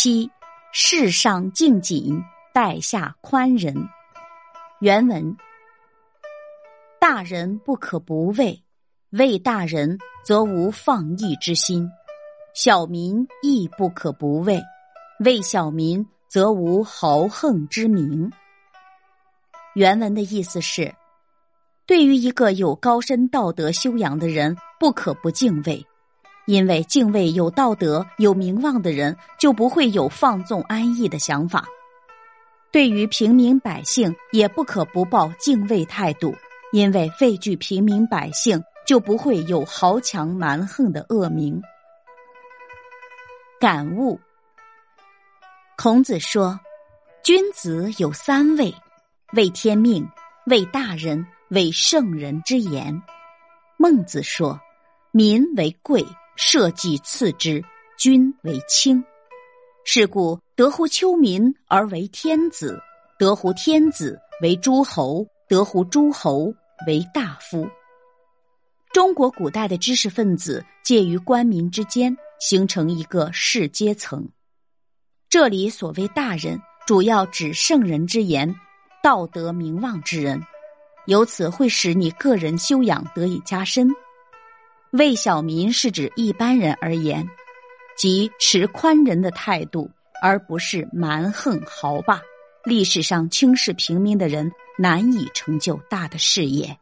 七，世上敬谨，待下宽仁。原文：大人不可不畏，畏大人则无放逸之心；小民亦不可不畏，畏小民则无豪横之名。原文的意思是，对于一个有高深道德修养的人，不可不敬畏。因为敬畏有道德、有名望的人，就不会有放纵安逸的想法；对于平民百姓，也不可不抱敬畏态度。因为畏惧平民百姓，就不会有豪强蛮横的恶名。感悟：孔子说，君子有三畏：畏天命、畏大人、畏圣人之言。孟子说，民为贵。社稷次之，君为轻。是故得乎丘民而为天子，得乎天子为诸侯，得乎诸侯为大夫。中国古代的知识分子介于官民之间，形成一个士阶层。这里所谓大人，主要指圣人之言、道德名望之人，由此会使你个人修养得以加深。为小民是指一般人而言，即持宽仁的态度，而不是蛮横豪霸。历史上轻视平民的人，难以成就大的事业。